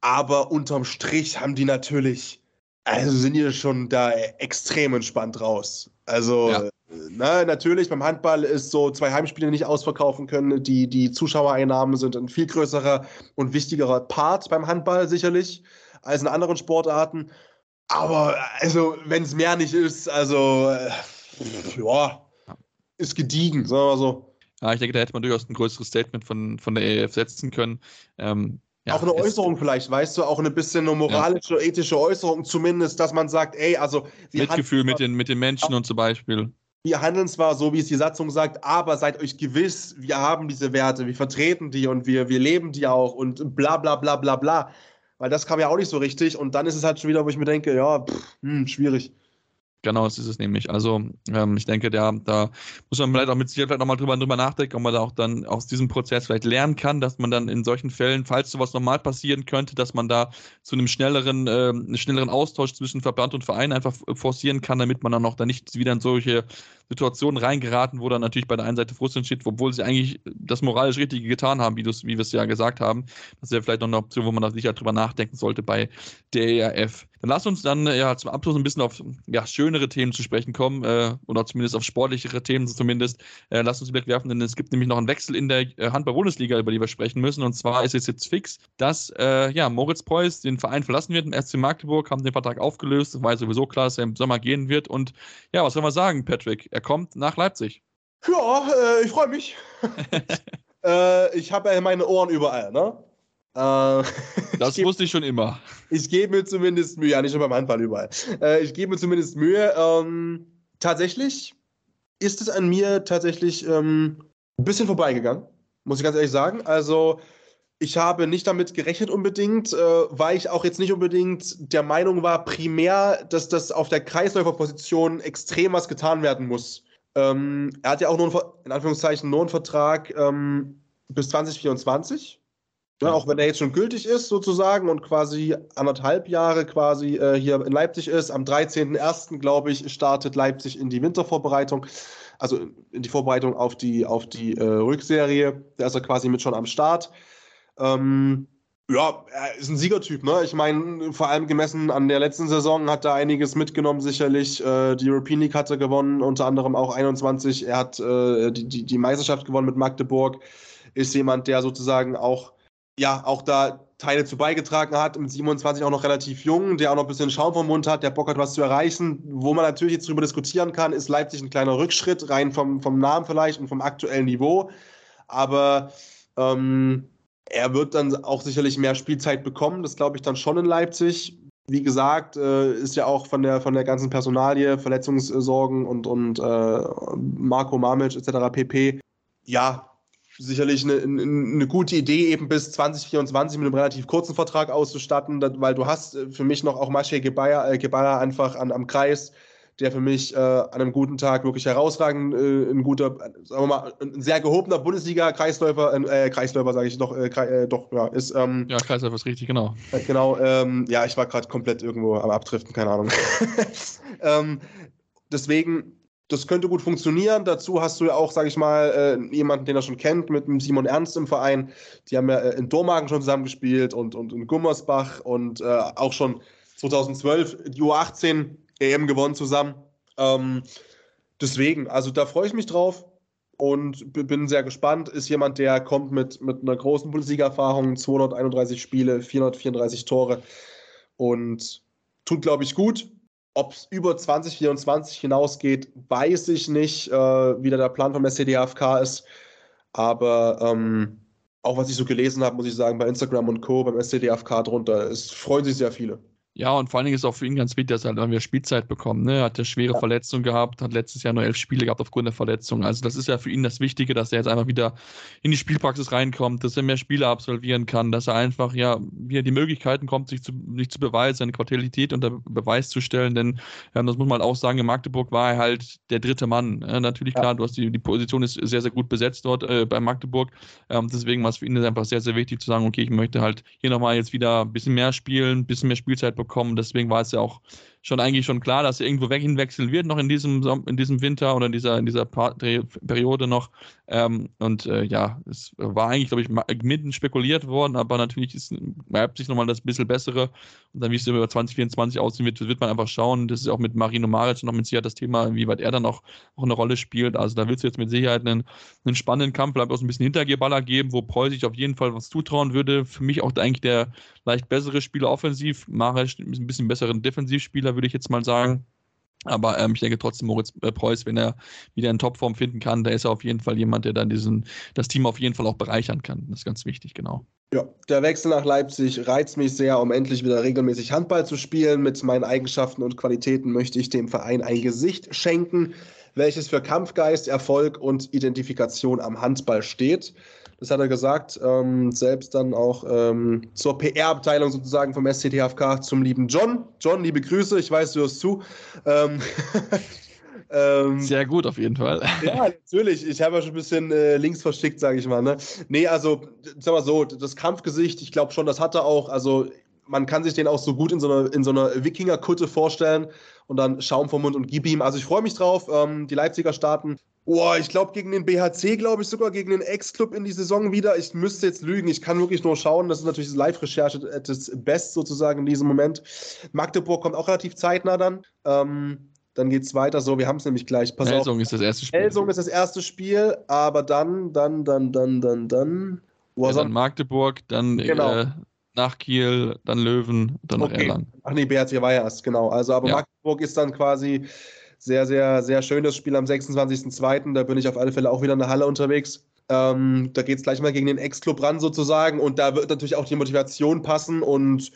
aber unterm Strich haben die natürlich also sind die schon da extrem entspannt raus. Also, ja. na, natürlich, beim Handball ist so zwei Heimspiele nicht ausverkaufen können. Die, die Zuschauereinnahmen sind ein viel größerer und wichtigerer Part beim Handball sicherlich als in anderen Sportarten. Aber also, wenn es mehr nicht ist, also äh, ja, ist gediegen, sagen wir mal so. Ja, ich denke, da hätte man durchaus ein größeres Statement von, von der EF setzen können. Ähm, ja, auch eine Äußerung vielleicht, weißt du, auch eine bisschen eine moralische, ja. ethische Äußerung zumindest, dass man sagt, ey, also Mitgefühl mit den, mit den Menschen und zum Beispiel. Wir handeln zwar so, wie es die Satzung sagt, aber seid euch gewiss, wir haben diese Werte, wir vertreten die und wir, wir leben die auch und bla bla bla bla bla. Weil das kam ja auch nicht so richtig und dann ist es halt schon wieder, wo ich mir denke, ja, pff, hm, schwierig. Genau, das ist es nämlich. Also ähm, ich denke, der, da muss man vielleicht auch mit Sicherheit nochmal drüber, drüber nachdenken, ob man da auch dann aus diesem Prozess vielleicht lernen kann, dass man dann in solchen Fällen, falls sowas nochmal passieren könnte, dass man da zu einem schnelleren, äh, schnelleren Austausch zwischen Verband und Verein einfach forcieren kann, damit man dann auch da nicht wieder in solche Situationen reingeraten, wo dann natürlich bei der einen Seite Frust entsteht, obwohl sie eigentlich das moralisch Richtige getan haben, wie, wie wir es ja gesagt haben. Das wäre vielleicht noch eine Option, wo man da sicher drüber nachdenken sollte bei der ERF. Dann lass uns dann ja zum Abschluss ein bisschen auf ja, schönere Themen zu sprechen kommen, äh, oder zumindest auf sportlichere Themen zumindest. Äh, lass uns wegwerfen, denn es gibt nämlich noch einen Wechsel in der äh, Handball-Bundesliga, über die wir sprechen müssen. Und zwar ist es jetzt fix, dass äh, ja, Moritz Preuß den Verein verlassen wird. Im SC Magdeburg haben den Vertrag aufgelöst. Es war sowieso klar, dass er im Sommer gehen wird. Und ja, was soll man sagen, Patrick? Er kommt nach Leipzig. Ja, äh, ich freue mich. (laughs) äh, ich habe ja meine Ohren überall, ne? Äh, (laughs) das ich wusste ich schon immer. Ich gebe mir zumindest Mühe, ja, nicht schon beim Handball überall. Äh, ich gebe mir zumindest Mühe. Ähm, tatsächlich ist es an mir tatsächlich ähm, ein bisschen vorbeigegangen, muss ich ganz ehrlich sagen. Also ich habe nicht damit gerechnet unbedingt, äh, weil ich auch jetzt nicht unbedingt der Meinung war, primär, dass das auf der Kreisläuferposition extrem was getan werden muss. Ähm, er hat ja auch nur, einen, in Anführungszeichen, nur einen Vertrag ähm, bis 2024. Ja, auch wenn er jetzt schon gültig ist, sozusagen, und quasi anderthalb Jahre quasi äh, hier in Leipzig ist. Am 13.01., glaube ich, startet Leipzig in die Wintervorbereitung, also in die Vorbereitung auf die, auf die äh, Rückserie. Da ist er quasi mit schon am Start. Ähm, ja, er ist ein Siegertyp, ne? Ich meine, vor allem gemessen an der letzten Saison hat er einiges mitgenommen, sicherlich. Äh, die European League hat er gewonnen, unter anderem auch 21. Er hat äh, die, die, die Meisterschaft gewonnen mit Magdeburg. Ist jemand, der sozusagen auch ja, auch da Teile zu beigetragen hat, mit 27 auch noch relativ jung, der auch noch ein bisschen Schaum vom Mund hat, der Bock hat, was zu erreichen. Wo man natürlich jetzt drüber diskutieren kann, ist Leipzig ein kleiner Rückschritt, rein vom, vom Namen vielleicht und vom aktuellen Niveau. Aber ähm, er wird dann auch sicherlich mehr Spielzeit bekommen, das glaube ich dann schon in Leipzig. Wie gesagt, äh, ist ja auch von der, von der ganzen Personalie, Verletzungssorgen und, und äh, Marco Mamic etc. pp. Ja, sicherlich eine, eine, gute Idee, eben bis 2024 mit einem relativ kurzen Vertrag auszustatten, weil du hast äh, für mich noch auch Masche Gebaya, äh, Gebaya einfach an, am Kreis, der für mich äh, an einem guten Tag wirklich herausragend, äh, ein guter, sagen wir mal, ein sehr gehobener Bundesliga-Kreisläufer, äh, Kreisläufer sage ich doch, äh, äh, doch, ja, ist. Ähm, ja, Kreisläufer ist richtig, genau. Genau, ähm, ja, ich war gerade komplett irgendwo am Abdriften, keine Ahnung. (laughs) ähm, deswegen das könnte gut funktionieren. Dazu hast du ja auch, sage ich mal, äh, jemanden, den er schon kennt, mit dem Simon Ernst im Verein. Die haben ja äh, in Dormagen schon zusammengespielt und, und in Gummersbach und äh, auch schon 2012 die U18 EM gewonnen zusammen. Ähm, deswegen, also da freue ich mich drauf und bin sehr gespannt. Ist jemand, der kommt mit, mit einer großen Bundesliga-Erfahrung, 231 Spiele, 434 Tore und tut, glaube ich, gut ob es über 2024 hinausgeht, weiß ich nicht, äh, wie der Plan vom SCDFK ist. Aber ähm, auch was ich so gelesen habe, muss ich sagen, bei Instagram und Co., beim SCDFK drunter, es freuen sich sehr viele. Ja, und vor allen Dingen ist auch für ihn ganz wichtig, dass er halt wieder Spielzeit bekommt. Ne? Er hat eine schwere ja. Verletzung gehabt, hat letztes Jahr nur elf Spiele gehabt aufgrund der Verletzung. Also das ist ja für ihn das Wichtige, dass er jetzt einfach wieder in die Spielpraxis reinkommt, dass er mehr Spiele absolvieren kann, dass er einfach ja wieder die Möglichkeiten kommt, sich zu, sich zu beweisen, seine Qualität unter Beweis zu stellen. Denn ja, das muss man auch sagen, in Magdeburg war er halt der dritte Mann. Ja, natürlich ja. klar, du hast die, die Position ist sehr, sehr gut besetzt dort äh, bei Magdeburg. Ähm, deswegen war es für ihn einfach sehr, sehr wichtig zu sagen, okay, ich möchte halt hier nochmal jetzt wieder ein bisschen mehr spielen, ein bisschen mehr Spielzeit bekommen bekommen. Deswegen war es ja auch schon eigentlich schon klar, dass er irgendwo weg hinwechseln wird, noch in diesem, in diesem Winter oder in dieser, in dieser Periode noch. Ähm, und äh, ja, es war eigentlich, glaube ich, mitten spekuliert worden, aber natürlich ist Leipzig nochmal das bisschen bessere. Und dann, wie es über 2024 aussehen wird, wird man einfach schauen. Das ist auch mit Marino Maric noch mit Sicherheit das Thema, inwieweit er dann auch, auch eine Rolle spielt. Also da wird es jetzt mit Sicherheit einen, einen spannenden Kampf, bleibt auch so ein bisschen Hintergeballer geben, wo Preuß sich auf jeden Fall was zutrauen würde. Für mich auch eigentlich der leicht bessere Spieler offensiv. Maric ist ein bisschen besseren Defensivspieler, würde ich jetzt mal sagen. Aber ähm, ich denke trotzdem, Moritz äh, Preuß, wenn er wieder in Topform finden kann, da ist er auf jeden Fall jemand, der dann diesen, das Team auf jeden Fall auch bereichern kann. Das ist ganz wichtig, genau. Ja, der Wechsel nach Leipzig reizt mich sehr, um endlich wieder regelmäßig Handball zu spielen. Mit meinen Eigenschaften und Qualitäten möchte ich dem Verein ein Gesicht schenken, welches für Kampfgeist, Erfolg und Identifikation am Handball steht. Das hat er gesagt. Ähm, selbst dann auch ähm, zur PR-Abteilung sozusagen vom SCTHFK zum lieben John. John, liebe Grüße, ich weiß, du hörst zu. Ähm, (laughs) ähm, Sehr gut, auf jeden Fall. Ja, natürlich. Ich habe ja schon ein bisschen äh, links verschickt, sage ich mal. Ne? Nee, also, sag mal so, das Kampfgesicht, ich glaube schon, das hat er auch. Also, man kann sich den auch so gut in so einer, in so einer Wikinger-Kutte vorstellen und dann Schaum vom Mund und gib ihm. Also ich freue mich drauf. Ähm, die Leipziger starten Boah, ich glaube gegen den BHC, glaube ich sogar gegen den Ex-Club in die Saison wieder. Ich müsste jetzt lügen, ich kann wirklich nur schauen. Das ist natürlich Live-Recherche des Best sozusagen in diesem Moment. Magdeburg kommt auch relativ zeitnah dann. Ähm, dann geht es weiter so. Wir haben es nämlich gleich. Pass Elsung auf. ist das erste Spiel. Elsung ist das erste Spiel, aber dann, dann, dann, dann, dann, dann. Ja, dann Magdeburg, dann genau. äh, nach Kiel, dann Löwen, dann okay. nach Erlangen. Ach nee, BHC war ja erst, genau. Also, aber ja. Magdeburg ist dann quasi sehr, sehr, sehr schönes Spiel am 26.02. Da bin ich auf alle Fälle auch wieder in der Halle unterwegs. Ähm, da geht es gleich mal gegen den Ex-Club ran sozusagen und da wird natürlich auch die Motivation passen und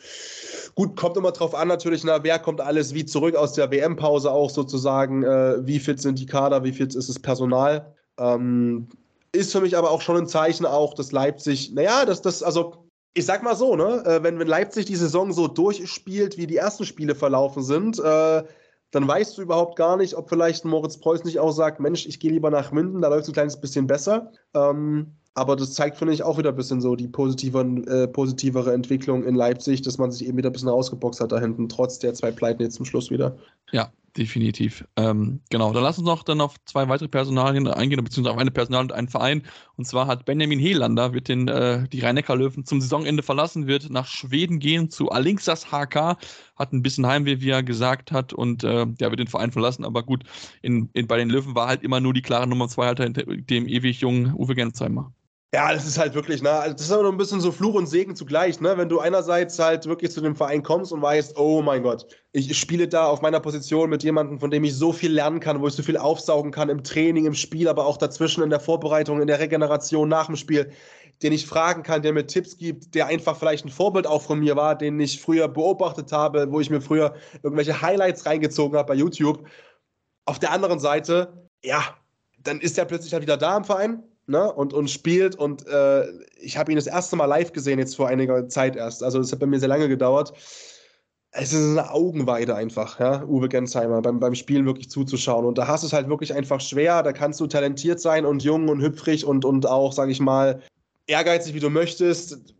gut, kommt immer drauf an natürlich, na, wer kommt alles wie zurück aus der WM-Pause auch sozusagen, äh, wie fit sind die Kader, wie fit ist das Personal. Ähm, ist für mich aber auch schon ein Zeichen auch, dass Leipzig, naja, dass das, also ich sag mal so, ne, äh, wenn, wenn Leipzig die Saison so durchspielt, wie die ersten Spiele verlaufen sind, äh, dann weißt du überhaupt gar nicht, ob vielleicht Moritz Preuß nicht auch sagt, Mensch, ich gehe lieber nach Minden, da läuft es ein kleines bisschen besser. Ähm, aber das zeigt, finde ich, auch wieder ein bisschen so die äh, positivere Entwicklung in Leipzig, dass man sich eben wieder ein bisschen ausgeboxt hat da hinten, trotz der zwei Pleiten jetzt zum Schluss wieder. Ja, definitiv. Ähm, genau, dann lass uns noch dann auf zwei weitere Personalien eingehen, beziehungsweise auf eine Personal und einen Verein. Und zwar hat Benjamin Helander, wird den, äh, die Rhein-Neckar-Löwen zum Saisonende verlassen, wird nach Schweden gehen zu Alinxas HK, hat ein bisschen Heimweh, wie er gesagt hat, und äh, ja, wird den Verein verlassen. Aber gut, in, in, bei den Löwen war halt immer nur die klare Nummer zwei hinter dem ewig jungen Uwe Gensheimer. Ja, das ist halt wirklich, ne, also das ist aber noch ein bisschen so Fluch und Segen zugleich, ne? Wenn du einerseits halt wirklich zu dem Verein kommst und weißt, oh mein Gott, ich spiele da auf meiner Position mit jemandem, von dem ich so viel lernen kann, wo ich so viel aufsaugen kann im Training, im Spiel, aber auch dazwischen in der Vorbereitung, in der Regeneration nach dem Spiel, den ich fragen kann, der mir Tipps gibt, der einfach vielleicht ein Vorbild auch von mir war, den ich früher beobachtet habe, wo ich mir früher irgendwelche Highlights reingezogen habe bei YouTube. Auf der anderen Seite, ja, dann ist er plötzlich halt wieder da im Verein ne, und, und spielt. Und äh, ich habe ihn das erste Mal live gesehen, jetzt vor einiger Zeit erst. Also, das hat bei mir sehr lange gedauert. Es ist eine Augenweide einfach, ja, Uwe Gensheimer, beim, beim Spielen wirklich zuzuschauen. Und da hast du es halt wirklich einfach schwer. Da kannst du talentiert sein und jung und hüpfrig und, und auch, sag ich mal, ehrgeizig, wie du möchtest.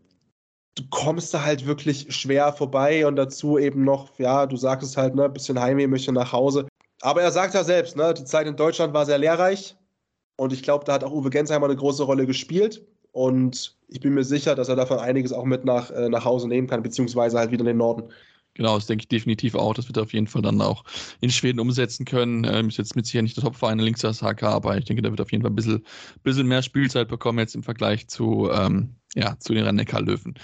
Du kommst da halt wirklich schwer vorbei und dazu eben noch, ja, du sagst es halt, ne, bisschen Heimweh, möchte nach Hause. Aber er sagt ja selbst, ne, die Zeit in Deutschland war sehr lehrreich. Und ich glaube, da hat auch Uwe Gensheimer eine große Rolle gespielt. Und ich bin mir sicher, dass er davon einiges auch mit nach, äh, nach Hause nehmen kann, beziehungsweise halt wieder in den Norden. Genau, das denke ich definitiv auch. Das wird er auf jeden Fall dann auch in Schweden umsetzen können. Ähm, ist jetzt mit sicher nicht der Topverein links das HK, aber ich denke, der wird auf jeden Fall ein bisschen, bisschen mehr Spielzeit bekommen jetzt im Vergleich zu, ähm, ja, zu den Rhein-Neckar-Löwen.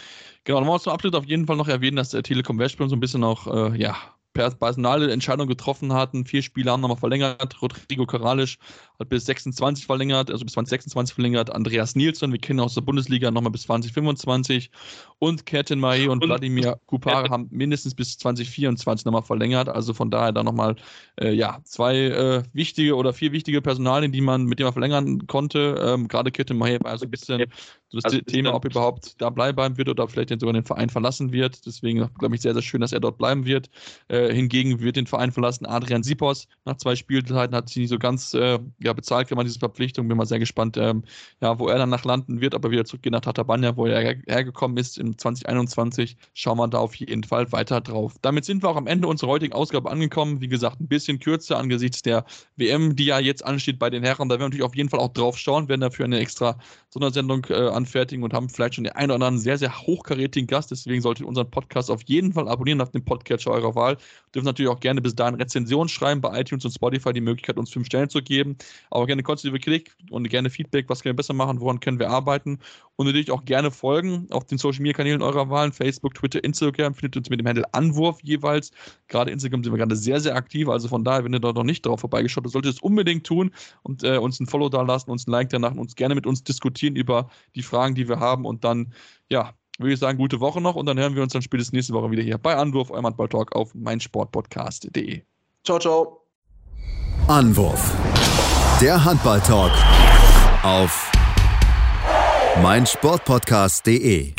Genau, dann wollen wir zum Abschluss auf jeden Fall noch erwähnen, dass der Telekom Westspiel so ein bisschen auch, äh, ja, personale Entscheidung getroffen hatten. Vier Spieler haben nochmal verlängert. Rodrigo Karalisch hat bis 26 verlängert, also bis 2026 verlängert. Andreas Nielsen, wir kennen aus der Bundesliga, nochmal bis 2025. Und Kertin Mahe und, und Wladimir Kupare haben mindestens bis 2024 nochmal verlängert. Also von daher da nochmal äh, ja, zwei äh, wichtige oder vier wichtige Personalien, die man, mit denen man verlängern konnte. Ähm, Gerade Kertin Mahe war also ein bisschen so das also Thema, ob er überhaupt da bleiben wird oder vielleicht sogar den Verein verlassen wird. Deswegen glaube ich sehr, sehr schön, dass er dort bleiben wird. Äh, hingegen wird den Verein verlassen Adrian Sipos. Nach zwei Spielzeiten hat sie nicht so ganz äh, ja, bezahlt, man diese Verpflichtung. Bin mal sehr gespannt, ähm, ja, wo er dann nach landen wird, aber wieder zurückgehen nach Tatabanya, wo er her hergekommen ist in 2021. Schauen wir da auf jeden Fall weiter drauf. Damit sind wir auch am Ende unserer heutigen Ausgabe angekommen. Wie gesagt, ein bisschen kürzer angesichts der WM, die ja jetzt ansteht bei den Herren. Da werden wir natürlich auf jeden Fall auch drauf schauen, werden dafür eine extra Sondersendung äh, anfertigen und haben vielleicht schon den einen oder anderen sehr, sehr hochkarätigen Gast. Deswegen solltet ihr unseren Podcast auf jeden Fall abonnieren auf dem Podcatcher eurer Wahl. Dürfen natürlich auch gerne bis dahin Rezensionen schreiben bei iTunes und Spotify, die Möglichkeit, uns fünf Stellen zu geben. Aber gerne konstruktive Kritik und gerne Feedback, was können wir besser machen, woran können wir arbeiten. Und natürlich auch gerne folgen auf den Social Media Kanälen eurer Wahl, Facebook, Twitter, Instagram. Findet uns mit dem Handel Anwurf jeweils. Gerade Instagram sind wir gerade sehr, sehr aktiv. Also von daher, wenn ihr da noch nicht drauf vorbeigeschaut habt, solltet ihr es unbedingt tun und äh, uns ein Follow da lassen, uns ein Like danach und uns gerne mit uns diskutieren über die Fragen, die wir haben. Und dann, ja, würde ich sagen, gute Woche noch und dann hören wir uns dann spätestens nächste Woche wieder hier bei Anwurf, eurem Handball-Talk auf meinsportpodcast.de. Ciao, ciao. Anwurf. Der Handball-Talk auf meinsportpodcast.de.